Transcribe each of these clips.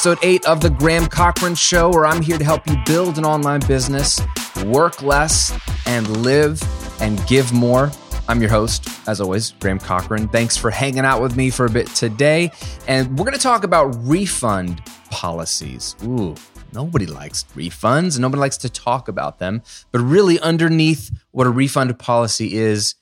episode eight of The Graham Cochran Show, where I'm here to help you build an online business, work less, and live and give more. I'm your host, as always, Graham Cochran. Thanks for hanging out with me for a bit today. And we're going to talk about refund policies. Ooh, nobody likes refunds. And nobody likes to talk about them. But really, underneath what a refund policy is,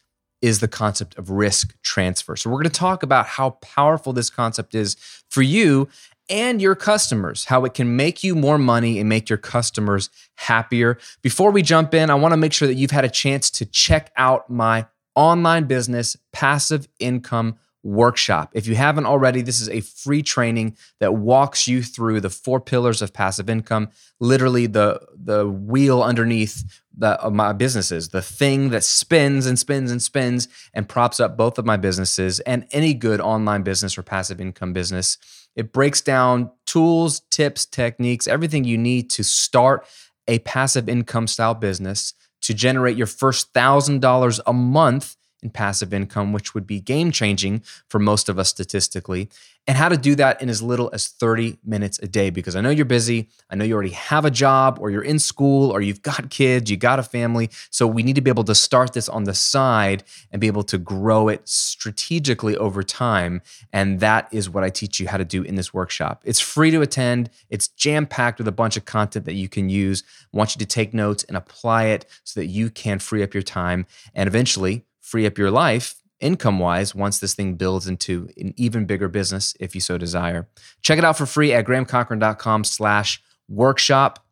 is the concept of risk transfer. So, we're going to talk about how powerful this concept is for you and your customers, how it can make you more money and make your customers happier. Before we jump in, I want to make sure that you've had a chance to check out my online business passive income workshop. If you haven't already, this is a free training that walks you through the four pillars of passive income, literally the the wheel underneath the, my businesses, the thing that spins and spins and spins and props up both of my businesses and any good online business or passive income business. It breaks down tools, tips, techniques, everything you need to start a passive income style business to generate your first $1,000 a month in passive income, which would be game changing for most of us statistically, and how to do that in as little as 30 minutes a day. Because I know you're busy. I know you already have a job, or you're in school, or you've got kids, you got a family. So we need to be able to start this on the side and be able to grow it strategically over time. And that is what I teach you how to do in this workshop. It's free to attend, it's jam packed with a bunch of content that you can use. I want you to take notes and apply it so that you can free up your time and eventually free up your life income wise once this thing builds into an even bigger business if you so desire. Check it out for free at grahamcochran.com slash workshop.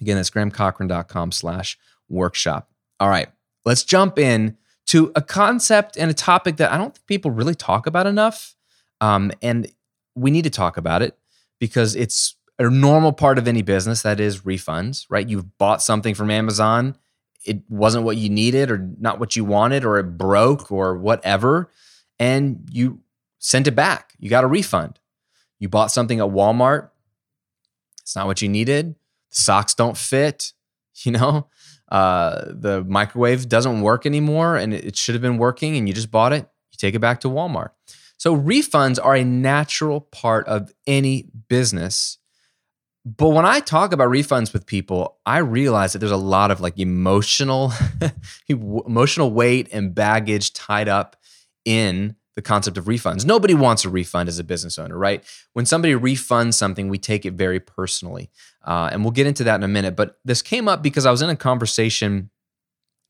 Again, that's grahamcochran.com slash workshop. All right, let's jump in to a concept and a topic that I don't think people really talk about enough. Um, and we need to talk about it because it's a normal part of any business that is refunds, right? You've bought something from Amazon it wasn't what you needed or not what you wanted or it broke or whatever and you sent it back. You got a refund. You bought something at walmart. It's not what you needed. The socks don't fit you know? Uh, the microwave doesn't work anymore and it should have been working and you just bought it. You take it back to walmart. So refunds are a natural part of any business but when I talk about refunds with people, I realize that there's a lot of like emotional emotional weight and baggage tied up in the concept of refunds. Nobody wants a refund as a business owner, right? When somebody refunds something, we take it very personally. Uh, and we'll get into that in a minute. But this came up because I was in a conversation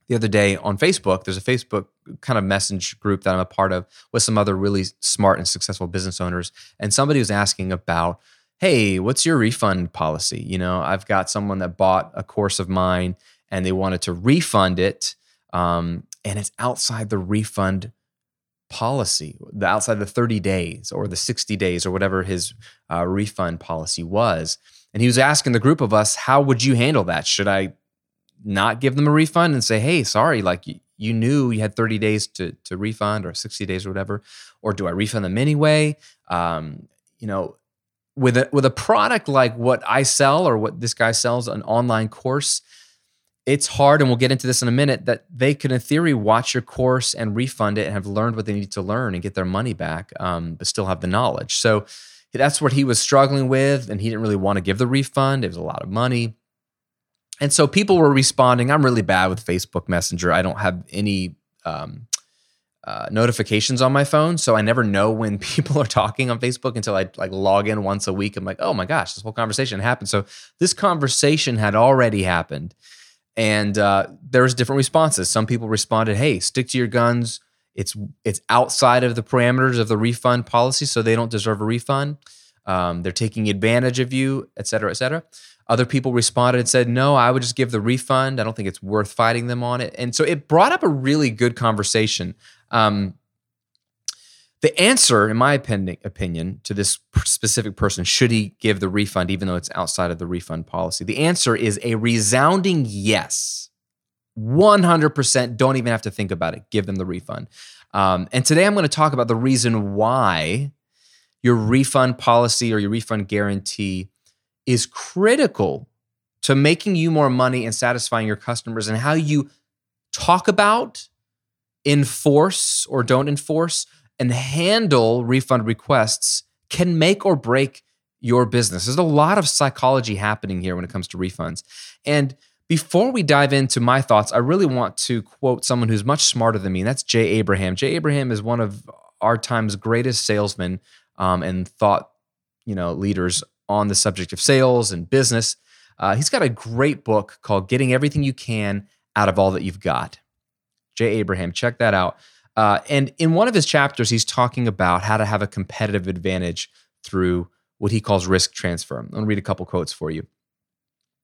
the other day on Facebook. There's a Facebook kind of message group that I'm a part of with some other really smart and successful business owners. And somebody was asking about hey, what's your refund policy? You know, I've got someone that bought a course of mine and they wanted to refund it. Um, and it's outside the refund policy, the outside the 30 days or the 60 days or whatever his uh, refund policy was. And he was asking the group of us, how would you handle that? Should I not give them a refund and say, hey, sorry, like you, knew you had 30 days to, to refund or 60 days or whatever? Or do I refund them anyway? Um, you know, with a with a product like what I sell or what this guy sells, an online course, it's hard, and we'll get into this in a minute, that they can, in theory, watch your course and refund it and have learned what they need to learn and get their money back, um, but still have the knowledge. So that's what he was struggling with, and he didn't really want to give the refund. It was a lot of money. And so people were responding. I'm really bad with Facebook Messenger. I don't have any um, uh, notifications on my phone, so I never know when people are talking on Facebook until I like log in once a week. I'm like, oh my gosh, this whole conversation happened. So this conversation had already happened, and uh, there was different responses. Some people responded, "Hey, stick to your guns. It's it's outside of the parameters of the refund policy, so they don't deserve a refund. Um, they're taking advantage of you, et cetera, et cetera." Other people responded and said, no, I would just give the refund. I don't think it's worth fighting them on it. And so it brought up a really good conversation um, the answer, in my opinion, to this specific person, should he give the refund, even though it's outside of the refund policy? The answer is a resounding yes. 100%. Don't even have to think about it. Give them the refund. Um, and today I'm going to talk about the reason why your refund policy or your refund guarantee is critical to making you more money and satisfying your customers and how you talk about enforce or don't enforce and handle refund requests can make or break your business. There's a lot of psychology happening here when it comes to refunds. And before we dive into my thoughts, I really want to quote someone who's much smarter than me, and that's Jay Abraham. Jay Abraham is one of our time's greatest salesmen um, and thought, you know, leaders on the subject of sales and business. Uh, he's got a great book called "Getting Everything You Can Out of All That You've Got." Jay Abraham, check that out. Uh, and in one of his chapters, he's talking about how to have a competitive advantage through what he calls risk transfer. I'm going to read a couple quotes for you.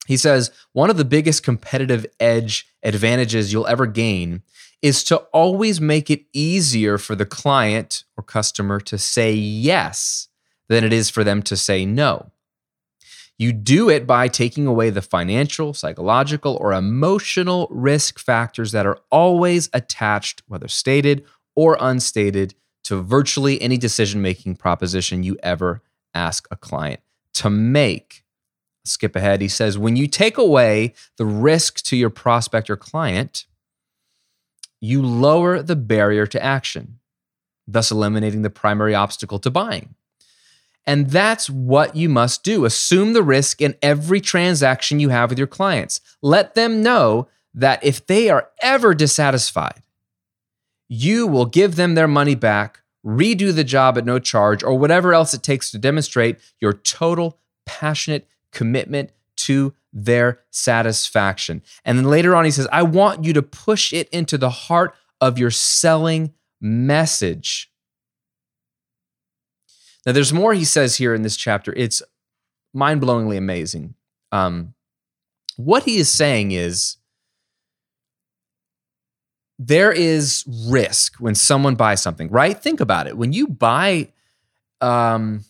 He says, one of the biggest competitive edge advantages you'll ever gain is to always make it easier for the client or customer to say yes than it is for them to say no. You do it by taking away the financial, psychological, or emotional risk factors that are always attached, whether stated or unstated, to virtually any decision making proposition you ever ask a client to make. Skip ahead. He says, when you take away the risk to your prospect or client, you lower the barrier to action, thus eliminating the primary obstacle to buying. And that's what you must do. Assume the risk in every transaction you have with your clients. Let them know that if they are ever dissatisfied, you will give them their money back, redo the job at no charge, or whatever else it takes to demonstrate your total passionate commitment to their satisfaction. And then later on, he says, I want you to push it into the heart of your selling message. Now, there's more he says here in this chapter. It's mind blowingly amazing. Um, what he is saying is there is risk when someone buys something, right? Think about it. When you buy, um,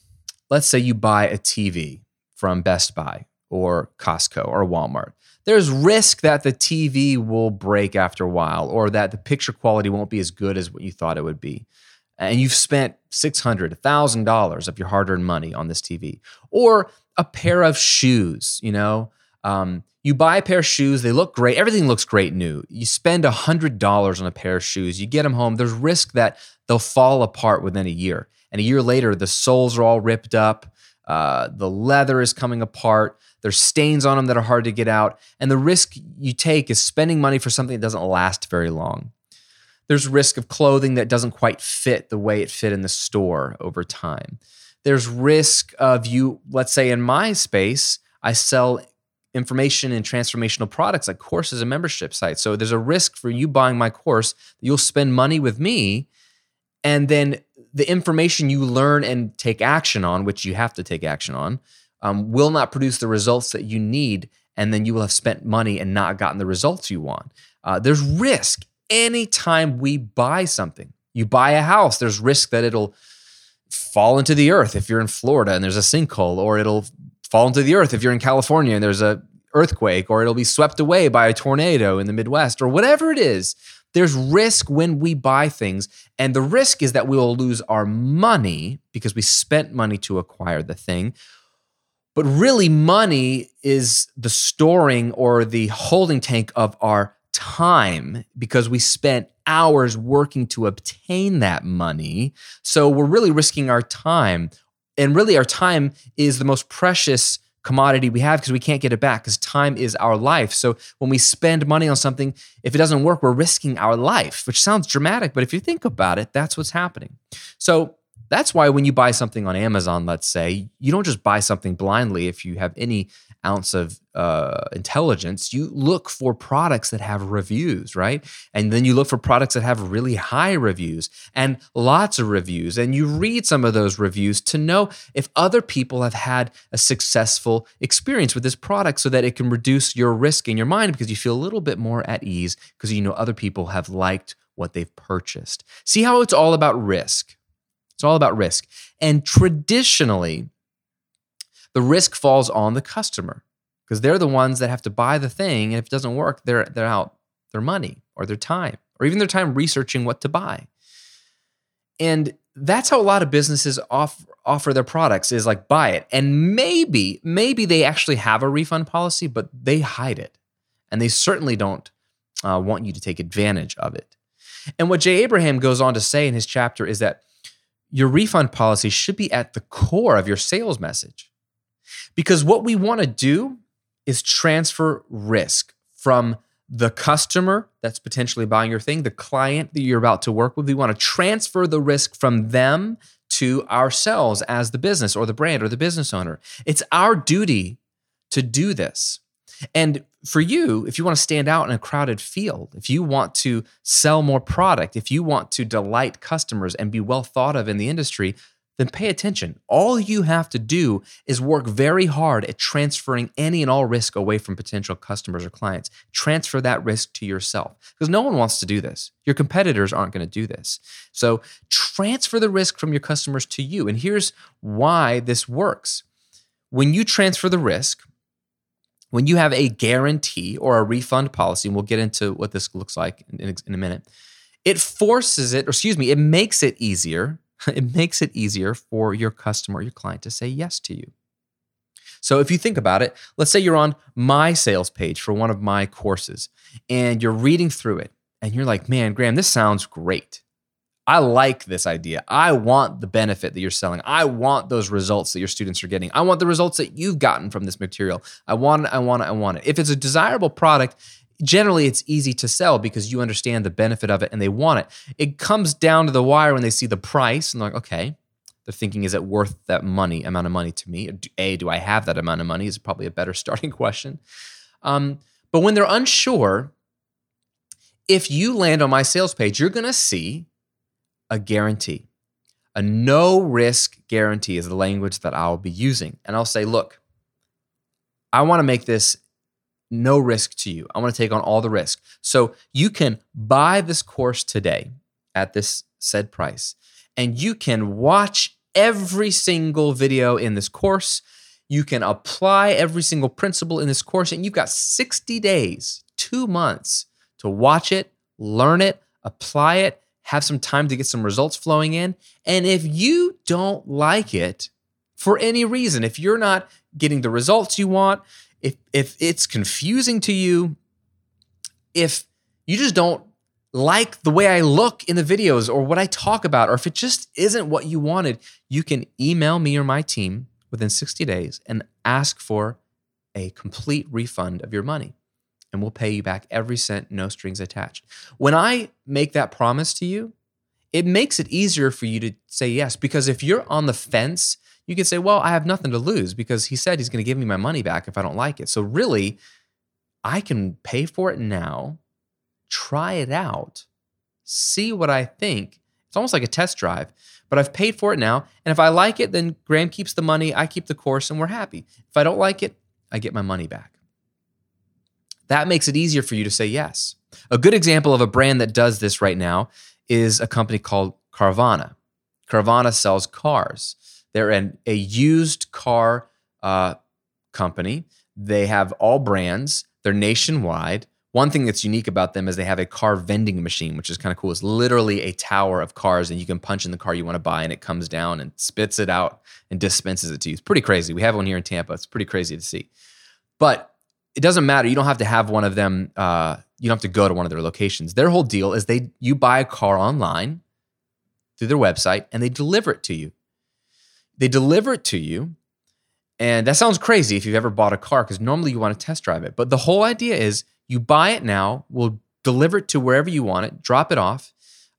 let's say you buy a TV, from Best Buy or Costco or Walmart. There's risk that the TV will break after a while or that the picture quality won't be as good as what you thought it would be. And you've spent $600, $1,000 of your hard earned money on this TV. Or a pair of shoes, you know. Um, you buy a pair of shoes, they look great, everything looks great new. You spend $100 on a pair of shoes, you get them home, there's risk that they'll fall apart within a year. And a year later, the soles are all ripped up, uh, the leather is coming apart. There's stains on them that are hard to get out. And the risk you take is spending money for something that doesn't last very long. There's risk of clothing that doesn't quite fit the way it fit in the store over time. There's risk of you, let's say in my space, I sell information and transformational products like courses and membership sites. So there's a risk for you buying my course you'll spend money with me and then the information you learn and take action on, which you have to take action on, um, will not produce the results that you need. And then you will have spent money and not gotten the results you want. Uh, there's risk anytime we buy something. You buy a house, there's risk that it'll fall into the earth if you're in Florida and there's a sinkhole, or it'll fall into the earth if you're in California and there's a earthquake, or it'll be swept away by a tornado in the Midwest, or whatever it is. There's risk when we buy things, and the risk is that we will lose our money because we spent money to acquire the thing. But really, money is the storing or the holding tank of our time because we spent hours working to obtain that money. So we're really risking our time. And really, our time is the most precious commodity we have because we can't get it back because time is our life. So when we spend money on something, if it doesn't work, we're risking our life, which sounds dramatic, but if you think about it, that's what's happening. So that's why when you buy something on Amazon, let's say, you don't just buy something blindly if you have any ounce of uh, intelligence. You look for products that have reviews, right? And then you look for products that have really high reviews and lots of reviews. And you read some of those reviews to know if other people have had a successful experience with this product so that it can reduce your risk in your mind because you feel a little bit more at ease because you know other people have liked what they've purchased. See how it's all about risk. It's all about risk. And traditionally, the risk falls on the customer because they're the ones that have to buy the thing. And if it doesn't work, they're, they're out their money or their time or even their time researching what to buy. And that's how a lot of businesses offer, offer their products is like buy it. And maybe, maybe they actually have a refund policy, but they hide it. And they certainly don't uh, want you to take advantage of it. And what Jay Abraham goes on to say in his chapter is that your refund policy should be at the core of your sales message. Because what we want to do is transfer risk from the customer that's potentially buying your thing, the client that you're about to work with. We want to transfer the risk from them to ourselves as the business or the brand or the business owner. It's our duty to do this. And for you, if you want to stand out in a crowded field, if you want to sell more product, if you want to delight customers and be well thought of in the industry, then pay attention. All you have to do is work very hard at transferring any and all risk away from potential customers or clients. Transfer that risk to yourself because no one wants to do this. Your competitors aren't going to do this. So transfer the risk from your customers to you. And here's why this works. When you transfer the risk, when you have a guarantee or a refund policy, and we'll get into what this looks like in, in a minute, it forces it, or excuse me, it makes it easier. It makes it easier for your customer, your client to say yes to you. So if you think about it, let's say you're on my sales page for one of my courses and you're reading through it and you're like, man, Graham, this sounds great. I like this idea. I want the benefit that you're selling. I want those results that your students are getting. I want the results that you've gotten from this material. I want it, I want it, I want it. If it's a desirable product, generally it's easy to sell because you understand the benefit of it and they want it. It comes down to the wire when they see the price and they're like, okay, they're thinking, is it worth that money, amount of money to me? A, do I have that amount of money? Is probably a better starting question. Um, but when they're unsure, if you land on my sales page, you're going to see a guarantee. A no risk guarantee is the language that I'll be using. And I'll say, look, I want to make this no risk to you. I want to take on all the risk. So you can buy this course today at this said price, and you can watch every single video in this course. You can apply every single principle in this course, and you've got 60 days, two months to watch it, learn it, apply it, have some time to get some results flowing in. And if you don't like it for any reason, if you're not getting the results you want, if if it's confusing to you, if you just don't like the way I look in the videos or what I talk about, or if it just isn't what you wanted, you can email me or my team within 60 days and ask for a complete refund of your money and we'll pay you back every cent, no strings attached. When I make that promise to you, it makes it easier for you to say yes. Because if you're on the fence, you can say, well, I have nothing to lose because he said he's going to give me my money back if I don't like it. So really, I can pay for it now, try it out, see what I think. It's almost like a test drive, but I've paid for it now. And if I like it, then Graham keeps the money, I keep the course, and we're happy. If I don't like it, I get my money back that makes it easier for you to say yes. A good example of a brand that does this right now is a company called Carvana. Carvana sells cars. They're an, a used car uh, company. They have all brands. They're nationwide. One thing that's unique about them is they have a car vending machine, which is kind of cool. It's literally a tower of cars, and you can punch in the car you want to buy, and it comes down and spits it out and dispenses it to you. It's pretty crazy. We have one here in Tampa. It's pretty crazy to see. But it doesn't matter. You don't have to have one of them. Uh, you don't have to go to one of their locations. Their whole deal is they you buy a car online through their website and they deliver it to you. They deliver it to you, and that sounds crazy if you've ever bought a car because normally you want to test drive it. But the whole idea is you buy it now. We'll deliver it to wherever you want it. Drop it off.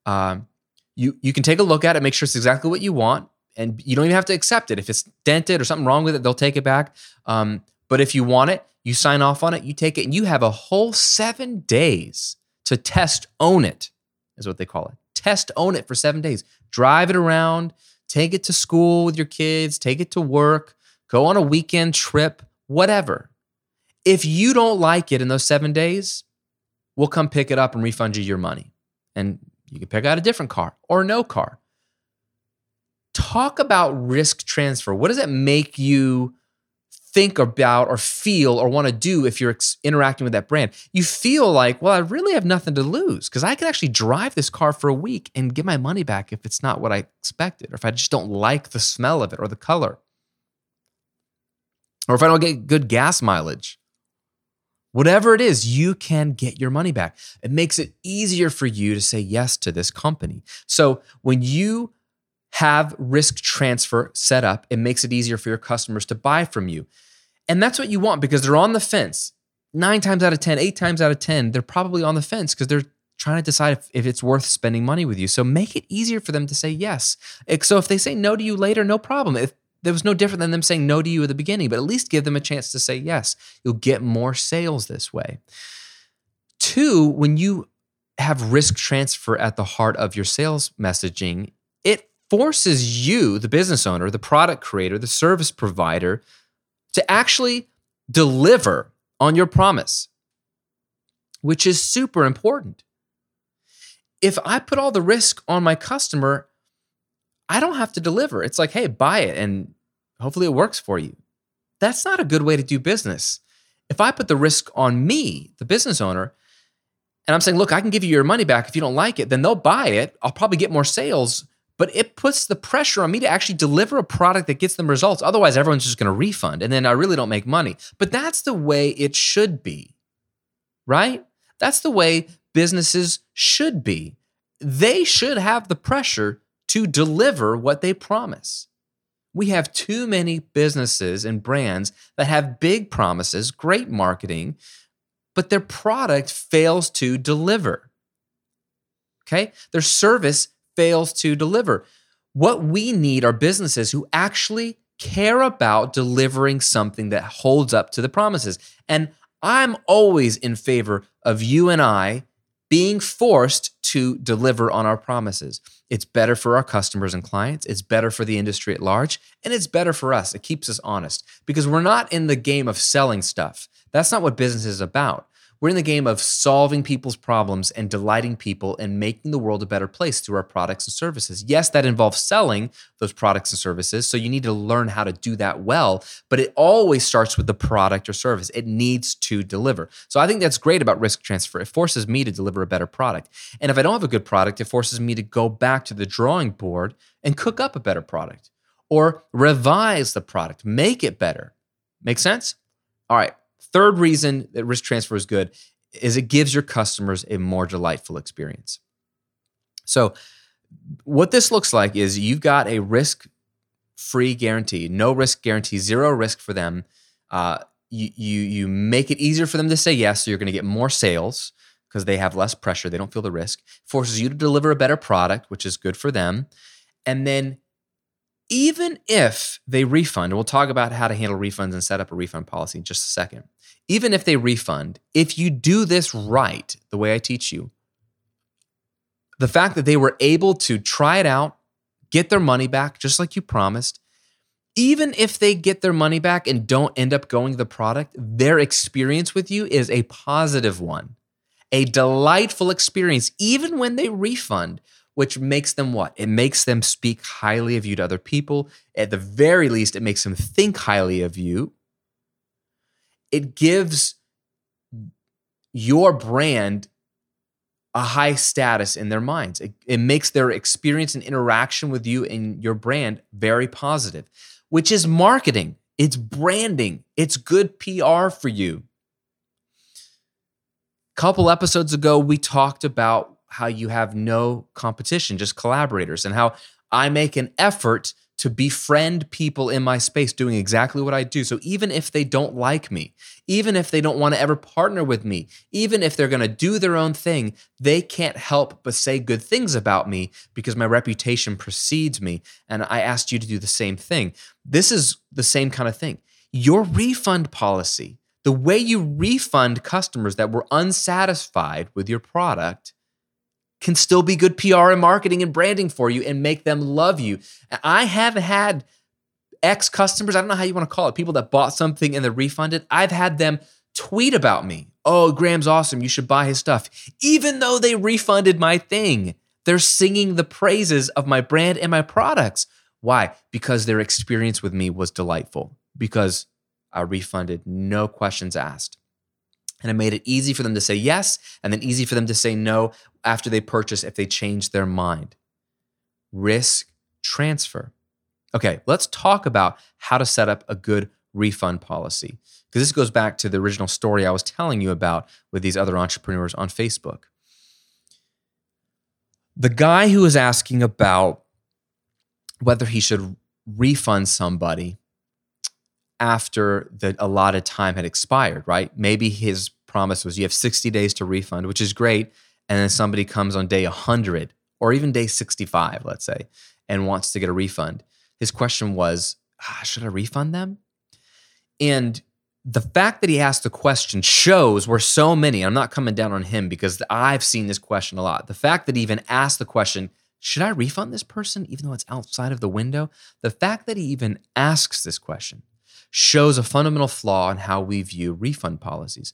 Um, you you can take a look at it, make sure it's exactly what you want, and you don't even have to accept it. If it's dented or something wrong with it, they'll take it back. Um, but if you want it, you sign off on it, you take it, and you have a whole seven days to test own it, is what they call it. Test own it for seven days. Drive it around, take it to school with your kids, take it to work, go on a weekend trip, whatever. If you don't like it in those seven days, we'll come pick it up and refund you your money. And you can pick out a different car or no car. Talk about risk transfer. What does it make you think about or feel or want to do if you're ex- interacting with that brand. You feel like, well, I really have nothing to lose because I can actually drive this car for a week and get my money back if it's not what I expected, or if I just don't like the smell of it or the color, or if I don't get good gas mileage. Whatever it is, you can get your money back. It makes it easier for you to say yes to this company. So when you have risk transfer set up. It makes it easier for your customers to buy from you. And that's what you want because they're on the fence. Nine times out of 10, eight times out of 10, they're probably on the fence because they're trying to decide if, if it's worth spending money with you. So make it easier for them to say yes. So if they say no to you later, no problem. If there was no different than them saying no to you at the beginning, but at least give them a chance to say yes. You'll get more sales this way. Two, when you have risk transfer at the heart of your sales messaging, it forces you, the business owner, the product creator, the service provider, to actually deliver on your promise, which is super important. If I put all the risk on my customer, I don't have to deliver. It's like, hey, buy it and hopefully it works for you. That's not a good way to do business. If I put the risk on me, the business owner, and I'm saying, look, I can give you your money back if you don't like it, then they'll buy it. I'll probably get more sales, but it puts the pressure on me to actually deliver a product that gets them results. Otherwise, everyone's just going to refund and then I really don't make money. But that's the way it should be, right? That's the way businesses should be. They should have the pressure to deliver what they promise. We have too many businesses and brands that have big promises, great marketing, but their product fails to deliver. Okay? Their service fails to deliver. What we need are businesses who actually care about delivering something that holds up to the promises. And I'm always in favor of you and I being forced to deliver on our promises. It's better for our customers and clients, it's better for the industry at large, and it's better for us. It keeps us honest because we're not in the game of selling stuff. That's not what business is about. We're in the game of solving people's problems and delighting people and making the world a better place through our products and services. Yes, that involves selling those products and services. So you need to learn how to do that well, but it always starts with the product or service. It needs to deliver. So I think that's great about risk transfer. It forces me to deliver a better product. And if I don't have a good product, it forces me to go back to the drawing board and cook up a better product or revise the product, make it better. Make sense? All right. Third reason that risk transfer is good is it gives your customers a more delightful experience. So, what this looks like is you've got a risk free guarantee, no risk guarantee, zero risk for them. Uh, you, you, you make it easier for them to say yes, so you're going to get more sales because they have less pressure. They don't feel the risk. Forces you to deliver a better product, which is good for them. And then even if they refund, we'll talk about how to handle refunds and set up a refund policy in just a second. Even if they refund, if you do this right, the way I teach you, the fact that they were able to try it out, get their money back, just like you promised, even if they get their money back and don't end up going the product, their experience with you is a positive one, a delightful experience, even when they refund which makes them what? It makes them speak highly of you to other people. At the very least, it makes them think highly of you. It gives your brand a high status in their minds. It, it, makes their experience and interaction with you and your brand very positive, which is marketing, it's branding, it's good PR for you. A couple episodes ago, we talked about how you have no competition, just collaborators, and how I make an effort to befriend people in my space doing exactly what I do. So even if they don't like me, even if they don't want to ever partner with me, even if they're going to do their own thing, they can't help but say good things about me because my reputation precedes me. And I asked you to do the same thing. This is the same kind of thing. Your refund policy, the way you refund customers that were unsatisfied with your product, can still be good PR and marketing and branding for you and make them love you. I have had ex customers, I don't know how you want to call it, people that bought something and they're refunded. I've had them tweet about me. Oh, Graham's awesome. You should buy his stuff. Even though they refunded my thing, they're singing the praises of my brand and my products. Why? Because their experience with me was delightful, because I refunded, no questions asked. And I made it easy for them to say yes and then easy for them to say no after they purchase if they change their mind. Risk transfer. Okay, let's talk about how to set up a good refund policy. Because this goes back to the original story I was telling you about with these other entrepreneurs on Facebook. The guy who was asking about whether he should refund somebody after the allotted time had expired, right? Maybe his promise was you have 60 days to refund, which is great. And then somebody comes on day 100 or even day 65, let's say, and wants to get a refund. His question was, ah, should I refund them? And the fact that he asked the question shows where so many, I'm not coming down on him because I've seen this question a lot. The fact that he even asked the question, should I refund this person even though it's outside of the window? The fact that he even asks this question shows a fundamental flaw in how we view refund policies.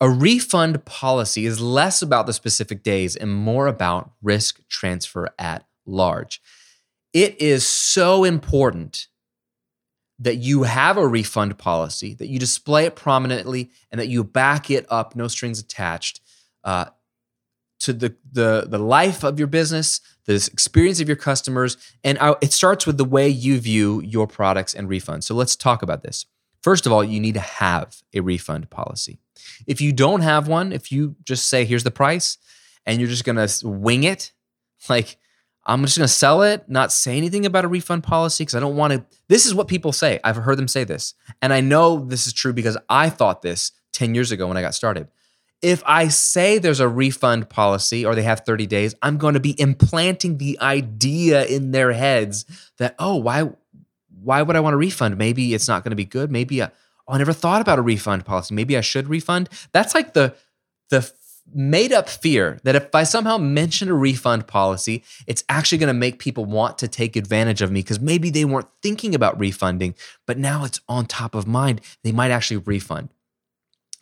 A refund policy is less about the specific days and more about risk transfer at large. It is so important that you have a refund policy, that you display it prominently, and that you back it up, no strings attached, uh, to the, the, the life of your business, the experience of your customers. And it starts with the way you view your products and refunds. So let's talk about this. First of all, you need to have a refund policy. If you don't have one, if you just say, here's the price, and you're just gonna wing it, like, I'm just gonna sell it, not say anything about a refund policy because I don't wanna. This is what people say. I've heard them say this. And I know this is true because I thought this 10 years ago when I got started if I say there's a refund policy or they have 30 days, I'm going to be implanting the idea in their heads that, oh, why, why would I want a refund? Maybe it's not going to be good. Maybe, I, oh, I never thought about a refund policy. Maybe I should refund. That's like the, the made up fear that if I somehow mention a refund policy, it's actually going to make people want to take advantage of me because maybe they weren't thinking about refunding, but now it's on top of mind. They might actually refund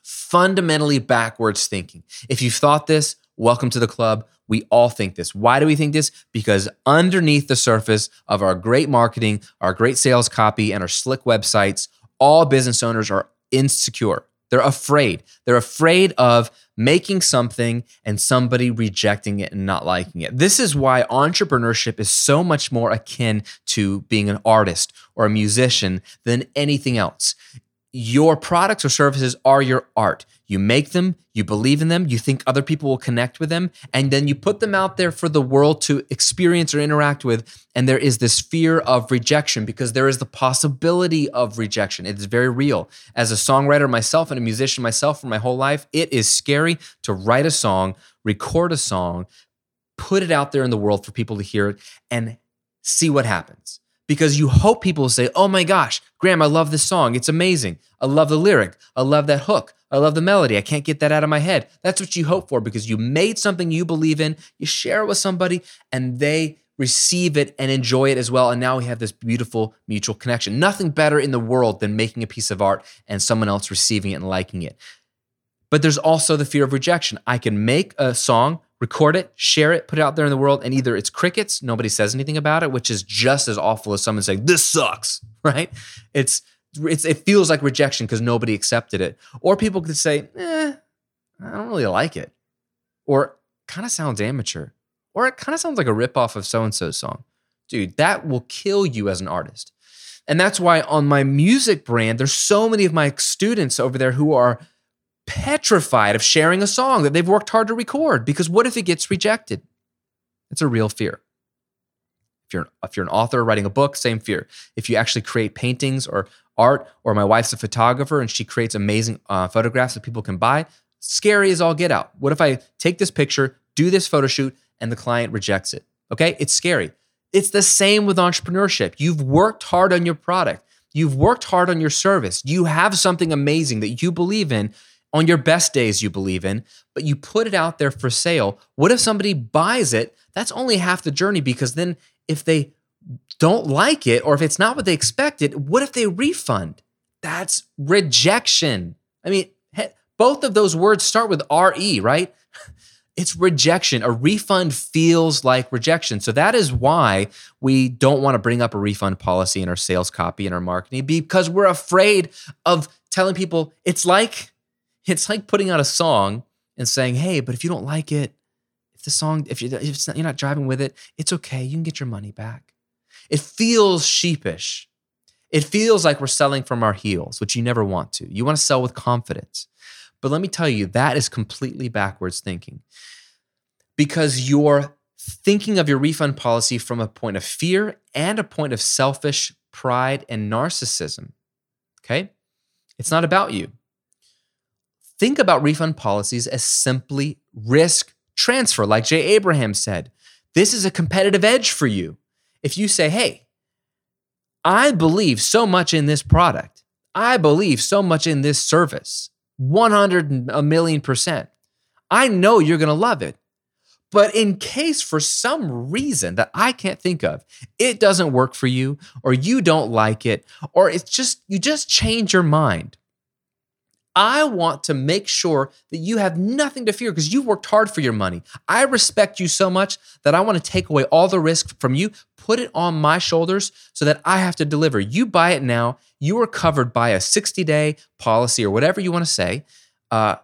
fundamentally backwards thinking. If you've thought this, welcome to the club. We all think this. Why do we think this? Because underneath the surface of our great marketing, our great sales copy, and our slick websites, all business owners are insecure. They're afraid. They're afraid of making something and somebody rejecting it and not liking it. This is why entrepreneurship is so much more akin to being an artist or a musician than anything else your products or services are your art. You make them, you believe in them, you think other people will connect with them, and then you put them out there for the world to experience or interact with. And there is this fear of rejection because there is the possibility of rejection. It is very real. As a songwriter myself and a musician myself for my whole life, it is scary to write a song, record a song, put it out there in the world for people to hear it, and see what happens because you hope people will say, Oh my gosh, Graham, I love this song. It's amazing. I love the lyric. I love that hook. I love the melody. I can't get that out of my head. That's what you hope for because you made something you believe in, you share it with somebody, and they receive it and enjoy it as well. And now we have this beautiful mutual connection. Nothing better in the world than making a piece of art and someone else receiving it and liking it. But there's also the fear of rejection. I can make a song, record it, share it, put it out there in the world, and either it's crickets, nobody says anything about it, which is just as awful as someone saying, This sucks, right? It's it's it feels like rejection because nobody accepted it. Or people could say, eh, I don't really like it. Or kind of sounds amateur. Or it kind of sounds like a ripoff of so-and-so's song. Dude, that will kill you as an artist. And that's why on my music brand, there's so many of my students over there who are petrified of sharing a song that they've worked hard to record because what if it gets rejected? It's a real fear. If you're, if you're an author writing a book, same fear. If you actually create paintings or art, or my wife's a photographer and she creates amazing uh, photographs that people can buy, scary as all get out. What if I take this picture, do this photo shoot, and the client rejects it? Okay, it's scary. It's the same with entrepreneurship. You've worked hard on your product. You've worked hard on your service. You have something amazing that you believe in, on your best days you believe in, but you put it out there for sale. What if somebody buys it? That's only half the journey because then if they don't like it or if it's not what they expected, what if they refund? That's rejection. I mean, both of those words start with RE, right? It's rejection. A refund feels like rejection. So that is why we don't want to bring up a refund policy in our sales copy and our marketing because we're afraid of telling people it's like it's like putting out a song and saying, "Hey, but if you don't like it, if the song, if, you, if not, you're not driving with it, it's okay. You can get your money back." It feels sheepish. It feels like we're selling from our heels, which you never want to. You want to sell with confidence. But let me tell you, that is completely backwards thinking because you're thinking of your refund policy from a point of fear and a point of selfish pride and narcissism. Okay? It's not about you. Think about refund policies as simply risk transfer, like Jay Abraham said. This is a competitive edge for you. If you say, hey, I believe so much in this product, I believe so much in this service, 100 a million percent. I know you're going to love it. But in case for some reason that I can't think of, it doesn't work for you, or you don't like it, or it's just, you just change your mind. I want to make sure that you have nothing to fear because you worked hard for your money. I respect you so much that I want to take away all the risk from you, put it on my shoulders so that I have to deliver. You buy it now, you are covered by a 60 day policy or whatever you want to say. Uh,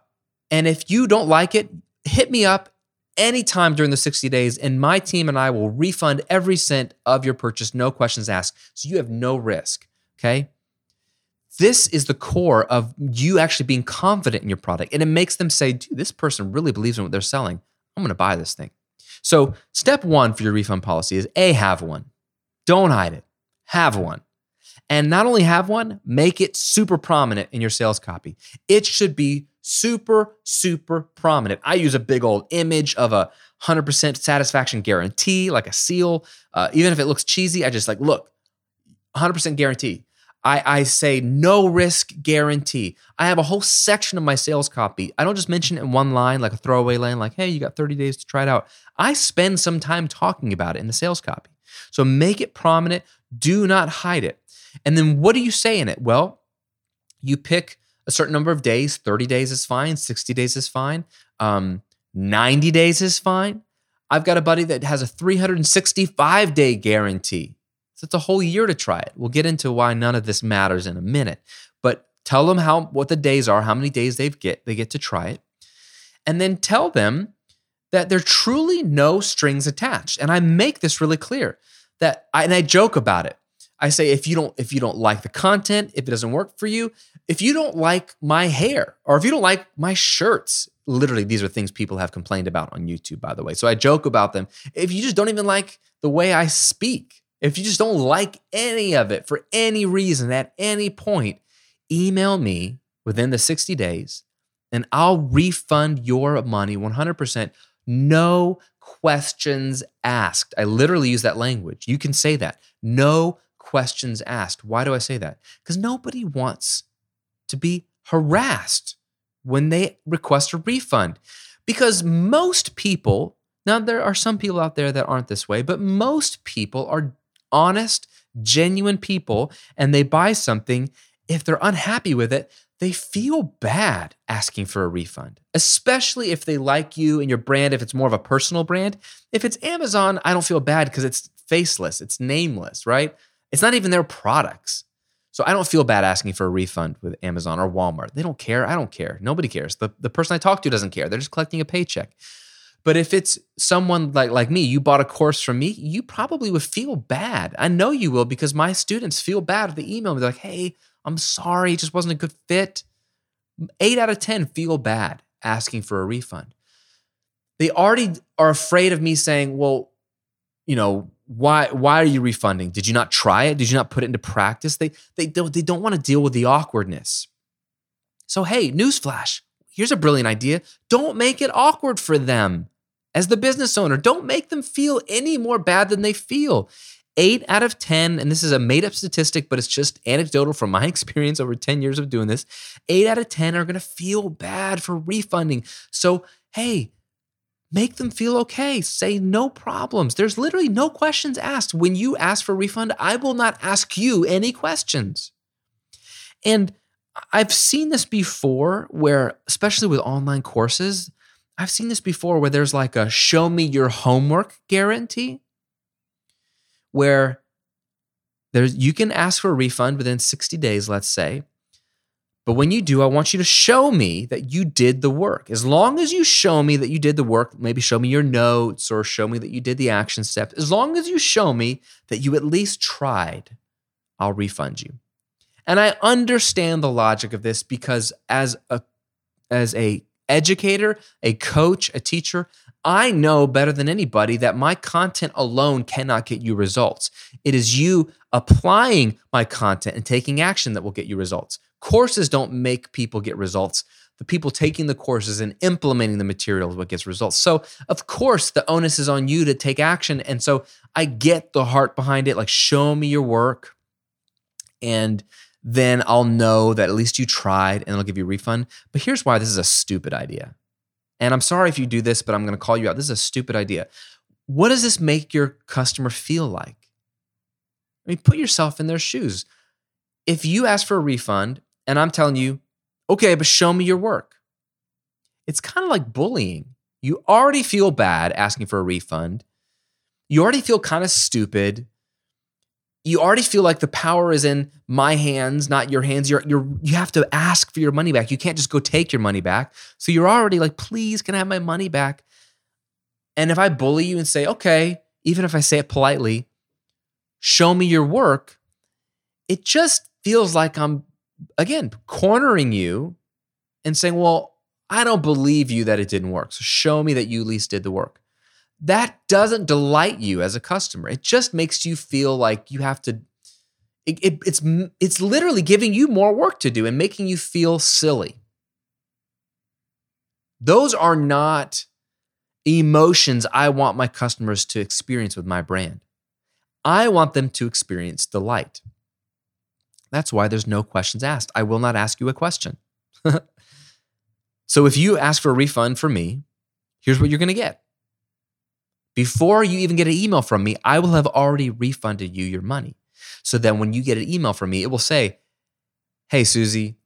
and if you don't like it, hit me up anytime during the 60 days, and my team and I will refund every cent of your purchase, no questions asked. So you have no risk. Okay. This is the core of you actually being confident in your product. And it makes them say, dude, this person really believes in what they're selling. I'm going to buy this thing. So, step one for your refund policy is A, have one. Don't hide it, have one. And not only have one, make it super prominent in your sales copy. It should be super, super prominent. I use a big old image of a 100% satisfaction guarantee, like a seal. Uh, even if it looks cheesy, I just like, look, 100% guarantee. I, I say no risk guarantee. I have a whole section of my sales copy. I don't just mention it in one line, like a throwaway line, like, hey, you got 30 days to try it out. I spend some time talking about it in the sales copy. So make it prominent. Do not hide it. And then what do you say in it? Well, you pick a certain number of days 30 days is fine, 60 days is fine, um, 90 days is fine. I've got a buddy that has a 365 day guarantee. It's a whole year to try it. We'll get into why none of this matters in a minute. But tell them how what the days are, how many days they get they get to try it. And then tell them that there are truly no strings attached. And I make this really clear that I, and I joke about it. I say if you don't if you don't like the content, if it doesn't work for you, if you don't like my hair or if you don't like my shirts, literally these are things people have complained about on YouTube by the way. So I joke about them. If you just don't even like the way I speak, if you just don't like any of it for any reason at any point, email me within the 60 days and I'll refund your money 100%. No questions asked. I literally use that language. You can say that. No questions asked. Why do I say that? Because nobody wants to be harassed when they request a refund. Because most people, now there are some people out there that aren't this way, but most people are honest, genuine people, and they buy something. If they're unhappy with it, they feel bad asking for a refund, especially if they like you and your brand, if it's more of a personal brand. If it's Amazon, I don't feel bad because it's faceless, it's nameless, right? It's not even their products. So I don't feel bad asking for a refund with Amazon or Walmart. They don't care. I don't care. Nobody cares. The, the person I talk to doesn't care. They're just collecting a paycheck. But if it's someone like, like me, you bought a course from me, you probably would feel bad. I know you will because my students feel bad if they email me. They're like, hey, I'm sorry, it just wasn't a good fit. Eight out of 10 feel bad asking for a refund. They already are afraid of me saying, well, you know, why why are you refunding? Did you not try it? Did you not put it into practice? They they don't they don't want to deal with the awkwardness. So hey, newsflash. Here's a brilliant idea. Don't make it awkward for them. As the business owner, don't make them feel any more bad than they feel. 8 out of 10, and this is a made up statistic, but it's just anecdotal from my experience over 10 years of doing this. 8 out of 10 are going to feel bad for refunding. So, hey, make them feel okay. Say no problems. There's literally no questions asked. When you ask for refund, I will not ask you any questions. And I've seen this before where, especially with online courses, I've seen this before where there's like a show me your homework guarantee where there's you can ask for a refund within 60 days, let's say, but when you do, I want you to show me that you did the work. As long as you show me that you did the work, maybe show me your notes or show me that you did the action steps, as long as you show me that you at least tried, I'll refund you. And I understand the logic of this because as a as a educator, a coach, a teacher, I know better than anybody that my content alone cannot get you results. It is you applying my content and taking action that will get you results. Courses don't make people get results. The people taking the courses and implementing the material is what gets results. So, of course, the onus is on you to take action. And so I get the heart behind it. Like, show me your work. And then I'll know that at least you tried and it'll give you a refund. But here's why this is a stupid idea. And I'm sorry if you do this, but I'm going to call you out. This is a stupid idea. What does this make your customer feel like? I mean, put yourself in their shoes. If you ask for a refund and I'm telling you, okay, but show me your work, it's kind of like bullying. You already feel bad asking for a refund. You already feel kind of stupid you already feel like the power is in my hands, not your hands. You're, you're, you have to ask for your money back. You can't just go take your money back. So you're already like, please, can I have my money back? And if I bully you and say, okay, even if I say it politely, show me your work, it just feels like I'm, again, cornering you and saying, well, I don't believe you that it didn't work. So show me that you at least did the work that doesn't delight you as a customer. It just makes you feel like you have to. It, it, it's it's literally giving you more work to do and making you feel silly. Those are not emotions I want my customers to experience with my brand. I want them to experience delight. That's why there's no questions asked. I will not ask you a question. so if you ask for a refund from me, here's what you're going to get before you even get an email from me, I will have already refunded you your money. So then when you get an email from me, it will say, Hey, Susie,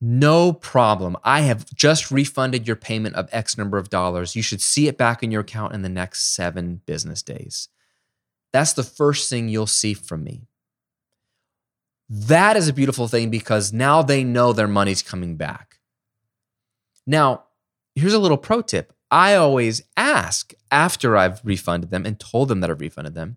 no problem. I have just refunded your payment of X number of dollars. You should see it back in your account in the next seven business days. That's the first thing you'll see from me. That is a beautiful thing because now they know their money's coming back. Now, here's a little pro tip I always ask after I've refunded them and told them that I've refunded them.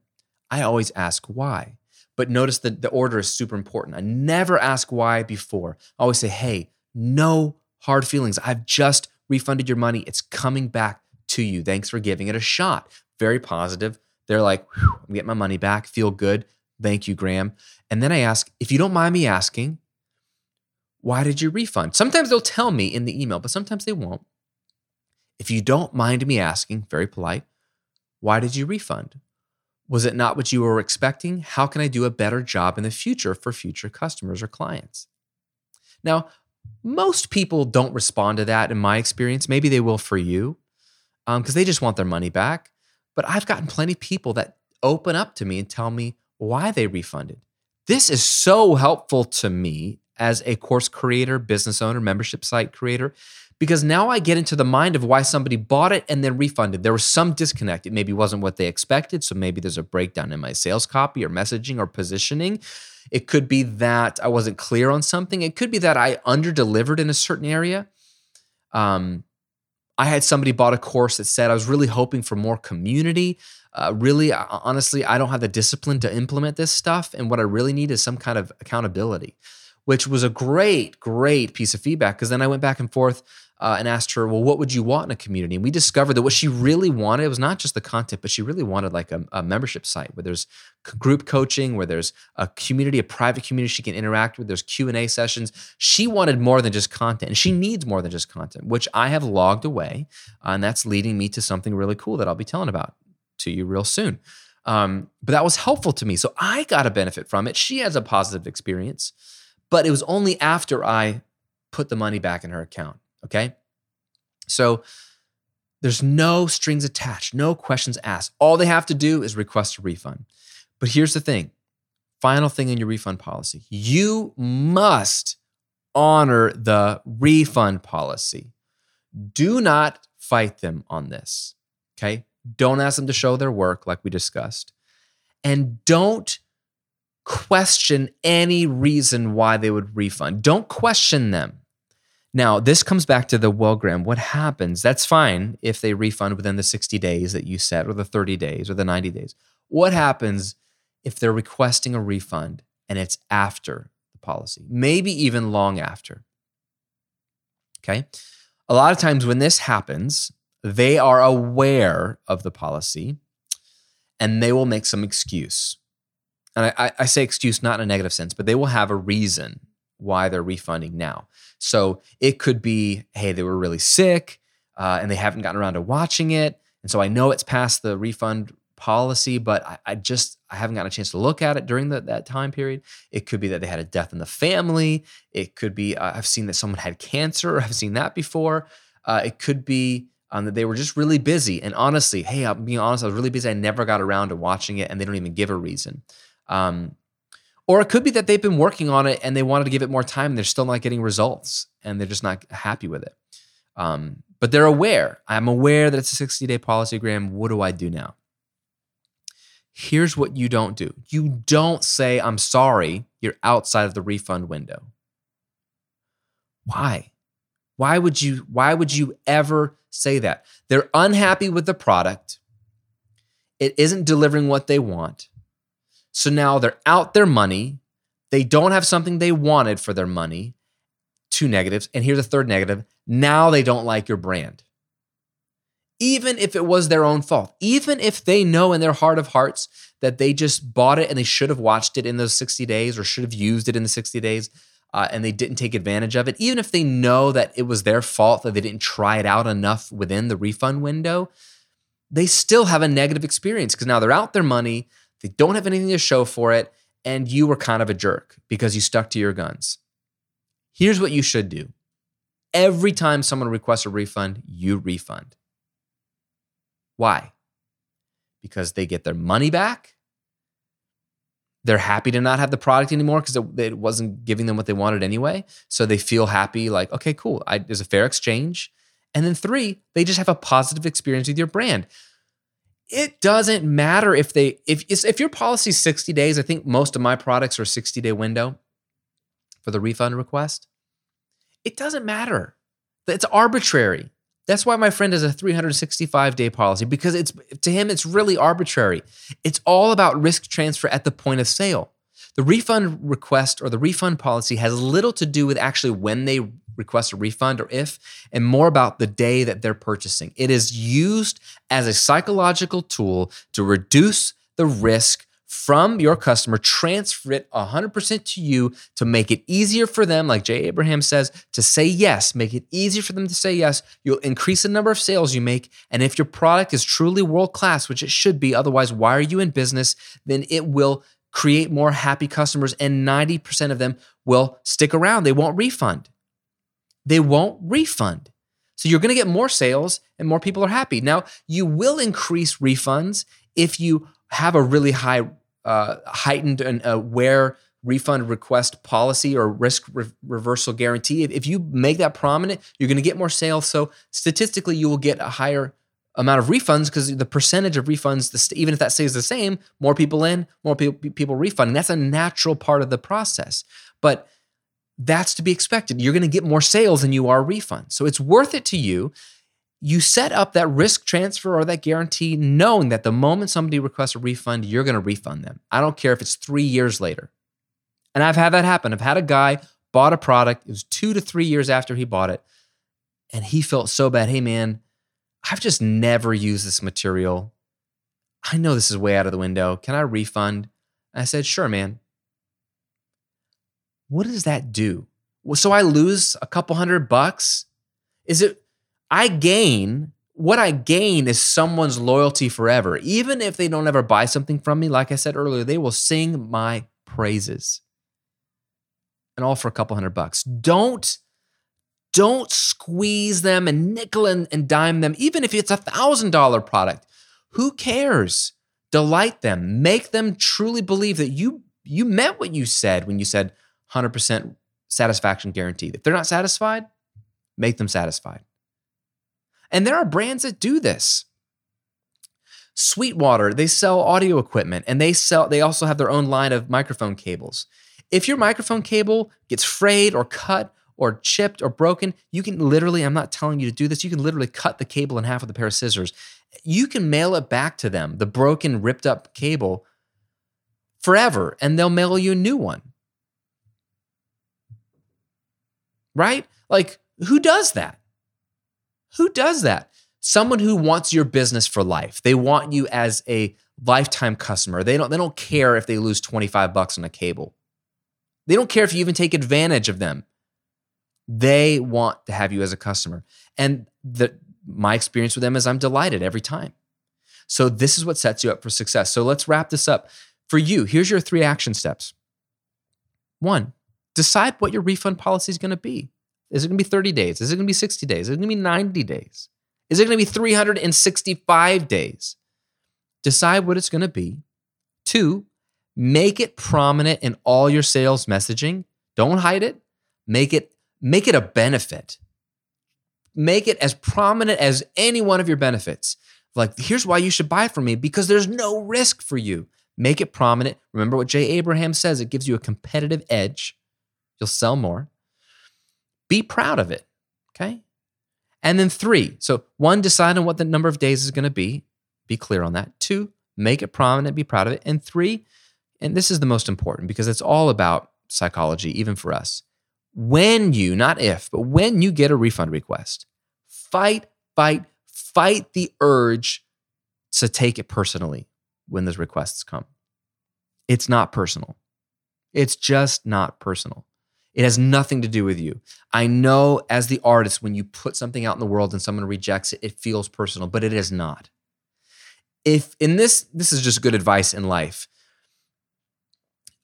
I always ask why. But notice that the order is super important. I never ask why before. I always say, hey, no hard feelings. I've just refunded your money. It's coming back to you. Thanks for giving it a shot. Very positive. They're like, I'm getting my money back. Feel good. Thank you, Graham. And then I ask, if you don't mind me asking, why did you refund? Sometimes they'll tell me in the email, but sometimes they won't. If you don't mind me asking, very polite, why did you refund? Was it not what you were expecting? How can I do a better job in the future for future customers or clients? Now, most people don't respond to that in my experience. Maybe they will for you because um, they just want their money back. But I've gotten plenty of people that open up to me and tell me why they refunded. This is so helpful to me as a course creator, business owner, membership site creator because now I get into the mind of why somebody bought it and then refunded. There was some disconnect. It maybe wasn't what they expected. So maybe there's a breakdown in my sales copy or messaging or positioning. It could be that I wasn't clear on something. It could be that I under delivered in a certain area. Um, I had somebody bought a course that said I was really hoping for more community. Uh, really, honestly, I don't have the discipline to implement this stuff. And what I really need is some kind of accountability, which was a great, great piece of feedback. Because then I went back and forth uh, and asked her, well, what would you want in a community? And we discovered that what she really wanted was not just the content, but she really wanted like a, a membership site where there's group coaching, where there's a community, a private community she can interact with. There's Q and A sessions. She wanted more than just content, and she needs more than just content, which I have logged away, uh, and that's leading me to something really cool that I'll be telling about to you real soon. Um, but that was helpful to me, so I got a benefit from it. She has a positive experience, but it was only after I put the money back in her account. Okay. So there's no strings attached, no questions asked. All they have to do is request a refund. But here's the thing final thing in your refund policy you must honor the refund policy. Do not fight them on this. Okay. Don't ask them to show their work like we discussed. And don't question any reason why they would refund. Don't question them. Now, this comes back to the well, Graham, what happens? That's fine if they refund within the 60 days that you set, or the 30 days, or the 90 days. What happens if they're requesting a refund and it's after the policy, maybe even long after? Okay. A lot of times when this happens, they are aware of the policy and they will make some excuse. And I, I, say excuse not in a negative sense, but they will have a reason why they're refunding now. So it could be, hey, they were really sick uh, and they haven't gotten around to watching it. And so I know it's past the refund policy, but I, I, just I haven't gotten a chance to look at it during the, that time period. It could be that they had a death in the family. It could be uh, I've seen that someone had cancer. I've seen that before. Uh, it could be um, that they were just really busy. And honestly, hey, I'm being honest, I was really busy. I never got around to watching it, and they don't even give a reason. Um, or it could be that they've been working on it and they wanted to give it more time. And they're still not getting results, and they're just not happy with it. Um, but they're aware. I'm aware that it's a 60 day policy, Graham. What do I do now? Here's what you don't do you don't say, I'm sorry, you're outside of the refund window. Why? Why would you why would you ever say that? They're unhappy with the product. It isn't delivering what they want. So now they're out their money. They don't have something they wanted for their money. Two negatives. And here's a third negative. Now they don't like your brand even if it was their own fault, even if they know in their heart of hearts that they just bought it and they should have watched it in those 60 days or should have used it in the 60 days uh, and they didn't take advantage of it, even if they know that it was their fault that they didn't try it out enough within the refund window, they still have a negative experience because now they're out their money, they don't have anything to show for it, and you were kind of a jerk because you stuck to your guns. Here's what you should do every time someone requests a refund, you refund. Why? Because they get their money back. They're happy to not have the product anymore because it, it, wasn't giving them what they wanted anyway. So they feel happy, like, okay, cool. I, there's a fair exchange. And then three, they just have a positive experience with your brand. It doesn't matter if they if if your policy is 60 days. I think most of my products are 60 day window for the refund request. It doesn't matter. It's arbitrary. That's why my friend has a 365 day policy because it's to him it's really arbitrary. It's all about risk transfer at the point of sale. The refund request or the refund policy has little to do with actually when they request a refund or if, and more about the day that they're purchasing. It is used as a psychological tool to reduce the risk from your customer, transfer it 100% to you to make it easier for them, like Jay Abraham says, to say yes. Make it easier for them to say yes. You'll increase the number of sales you make. And if your product is truly world class, which it should be, otherwise, why are you in business? Then it will create more happy customers, and 90% of them will stick around. They won't refund. They won't refund. So you're going to get more sales and more people are happy. Now, you will increase refunds if you have a really high uh, heightened and aware refund request policy or risk re- reversal guarantee. If, you make that prominent, you're going to get more sales. So statistically, you will get a higher amount of refunds because the percentage of refunds, even if that stays the same, more people in, more people people refunding. That's a natural part of the process. But that's to be expected. You're going to get more sales than you are refunds. So it's worth it to you you set up that risk transfer or that guarantee knowing that the moment somebody requests a refund, you're going to refund them. I don't care if it's three years later. And I've had that happen. I've had a guy bought a product, it was two to three years after he bought it, and he felt so bad. Hey, man, I've just never used this material. I know this is way out of the window. Can I refund? I said, sure, man. What does that do? So I lose a couple hundred bucks? Is it I gain what I gain is someone's loyalty forever. Even if they don't ever buy something from me, like I said earlier, they will sing my praises. And all for a couple hundred bucks. Don't don't squeeze them and nickel and, and dime them, even if it's a thousand dollar product. Who cares? Delight them. Make them truly believe that you you meant what you said when you said 100% satisfaction guaranteed. If they're not satisfied, make them satisfied. And there are brands that do this. Sweetwater, they sell audio equipment and they sell they also have their own line of microphone cables. If your microphone cable gets frayed or cut or chipped or broken, you can literally, I'm not telling you to do this, you can literally cut the cable in half with a pair of scissors. You can mail it back to them, the broken, ripped up cable, forever, and they'll mail you a new one. Right? Like, who does that? Who does that? Someone who wants your business for life. They want you as a lifetime customer. They don't they don't care if they lose 25 bucks on a cable. They don't care if you even take advantage of them. They want to have you as a customer. And the my experience with them is I'm delighted every time. So this is what sets you up for success. So let's wrap this up. For you, here's your three action steps. One, decide what your refund policy is going to be. Is it going to be 30 days? Is it going to be 60 days? Is it going to be 90 days? Is it going to be 365 days? Decide what it's going to be. Two, make it prominent in all your sales messaging. Don't hide it. Make it make it a benefit. Make it as prominent as any one of your benefits. Like, here's why you should buy from me because there's no risk for you. Make it prominent. Remember what Jay Abraham says it gives you a competitive edge. You'll sell more. Be proud of it. Okay. And then three. So, one, decide on what the number of days is going to be. Be clear on that. Two, make it prominent, be proud of it. And three, and this is the most important because it's all about psychology, even for us. When you, not if, but when you get a refund request, fight, fight, fight the urge to take it personally when those requests come. It's not personal. It's just not personal. It has nothing to do with you. I know as the artist, when you put something out in the world and someone rejects it, it feels personal, but it is not. If in this, this is just good advice in life.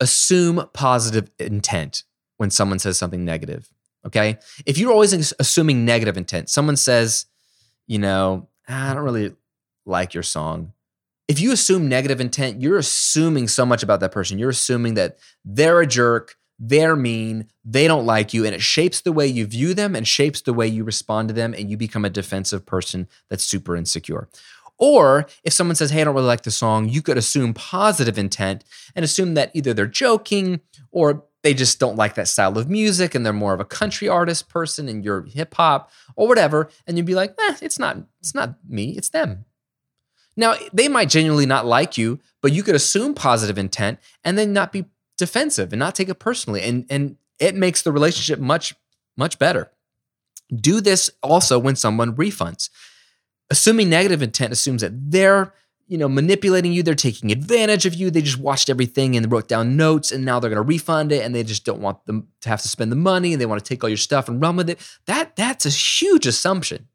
Assume positive intent when someone says something negative. Okay. If you're always assuming negative intent, someone says, you know, ah, I don't really like your song. If you assume negative intent, you're assuming so much about that person. You're assuming that they're a jerk, they're mean, they don't like you, and it shapes the way you view them and shapes the way you respond to them, and you become a defensive person that's super insecure. Or if someone says, Hey, I don't really like the song, you could assume positive intent and assume that either they're joking or they just don't like that style of music and they're more of a country artist person and you're hip hop or whatever. And you'd be like, eh, it's not, it's not me, it's them. Now, they might genuinely not like you, but you could assume positive intent and then not be defensive and not take it personally. And, and it makes the relationship much, much better. Do this also when someone refunds. Assuming negative intent assumes that they're you know manipulating you they're taking advantage of you they just watched everything and wrote down notes and now they're going to refund it and they just don't want them to have to spend the money and they want to take all your stuff and run with it that that's a huge assumption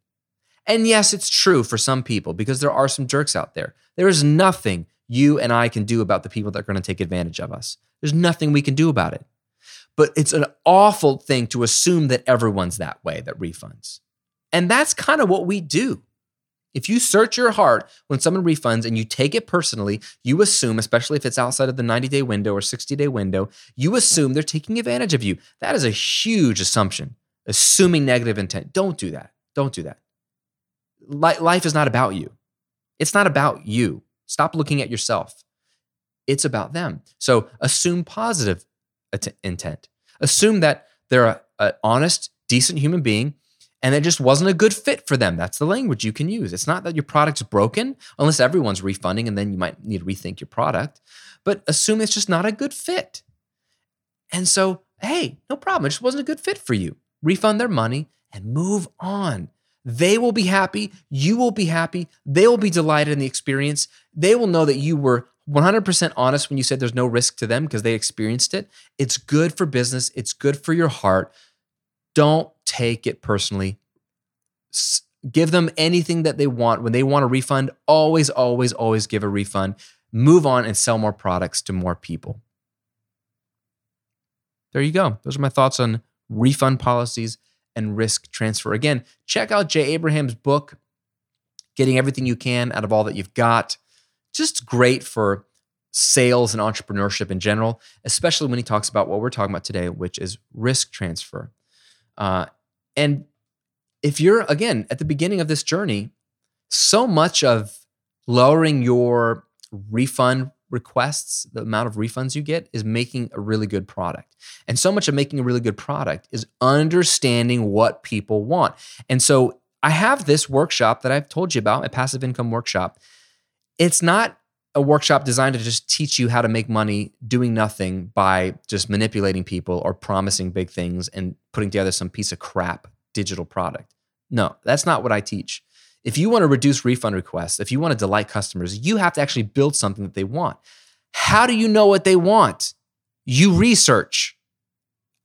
and yes it's true for some people because there are some jerks out there there is nothing you and I can do about the people that are going to take advantage of us there's nothing we can do about it but it's an awful thing to assume that everyone's that way that refunds and that's kind of what we do if you search your heart when someone refunds and you take it personally, you assume, especially if it's outside of the 90 day window or 60 day window, you assume they're taking advantage of you. That is a huge assumption, assuming negative intent. Don't do that. Don't do that. Life is not about you. It's not about you. Stop looking at yourself. It's about them. So assume positive intent. Assume that they're an honest, decent human being and it just wasn't a good fit for them. That's the language you can use. It's not that your product's broken, unless everyone's refunding, and then you might need to rethink your product. But assume it's just not a good fit. And so, hey, no problem. It just wasn't a good fit for you. Refund their money and move on. They will be happy. You will be happy. They will be delighted in the experience. They will know that you were 100% honest when you said there's no risk to them because they experienced it. It's good for business, it's good for your heart. Don't take it personally. Give them anything that they want. When they want a refund, always, always, always give a refund. Move on and sell more products to more people. There you go. Those are my thoughts on refund policies and risk transfer. Again, check out Jay Abraham's book, Getting Everything You Can Out of All That You've Got. Just great for sales and entrepreneurship in general, especially when he talks about what we're talking about today, which is risk transfer. Uh, and if you're, again, at the beginning of this journey, so much of lowering your refund requests, the amount of refunds you get, is making a really good product. And so much of making a really good product is understanding what people want. And so I have this workshop that I've told you about, my passive income workshop. It's not a workshop designed to just teach you how to make money doing nothing by just manipulating people or promising big things and putting together some piece of crap digital product. No, that's not what I teach. If you want to reduce refund requests, if you want to delight customers, you have to actually build something that they want. How do you know what they want? You research.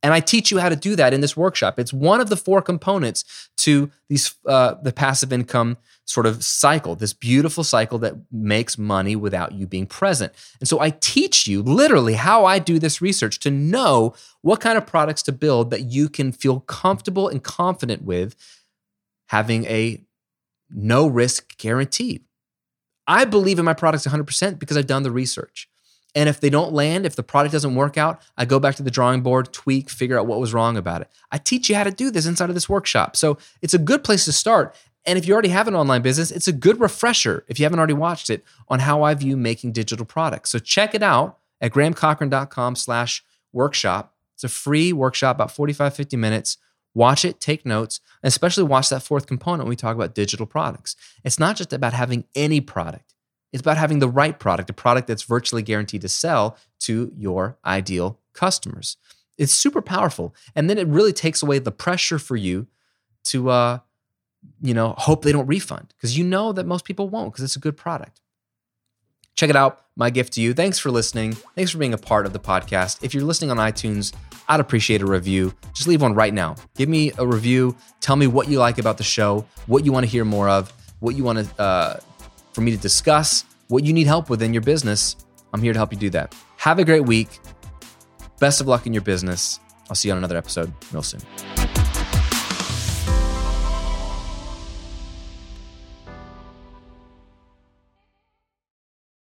And I teach you how to do that in this workshop. It's one of the four components to these uh, the passive income sort of cycle, this beautiful cycle that makes money without you being present. And so I teach you literally how I do this research to know what kind of products to build that you can feel comfortable and confident with having a no risk guarantee. I believe in my products 100% because I've done the research. And if they don't land, if the product doesn't work out, I go back to the drawing board, tweak, figure out what was wrong about it. I teach you how to do this inside of this workshop. So it's a good place to start. And if you already have an online business, it's a good refresher if you haven't already watched it on how I view making digital products. So check it out at grahamcochrane.com slash workshop. It's a free workshop, about 45, 50 minutes. Watch it, take notes, especially watch that fourth component when we talk about digital products. It's not just about having any product. It's about having the right product, a product that's virtually guaranteed to sell to your ideal customers. It's super powerful. And then it really takes away the pressure for you to, uh, you know, hope they don't refund because you know that most people won't because it's a good product. Check it out. My gift to you. Thanks for listening. Thanks for being a part of the podcast. If you're listening on iTunes, I'd appreciate a review. Just leave one right now. Give me a review. Tell me what you like about the show, what you want to hear more of, what you want to uh, for me to discuss, what you need help with in your business. I'm here to help you do that. Have a great week. Best of luck in your business. I'll see you on another episode real soon.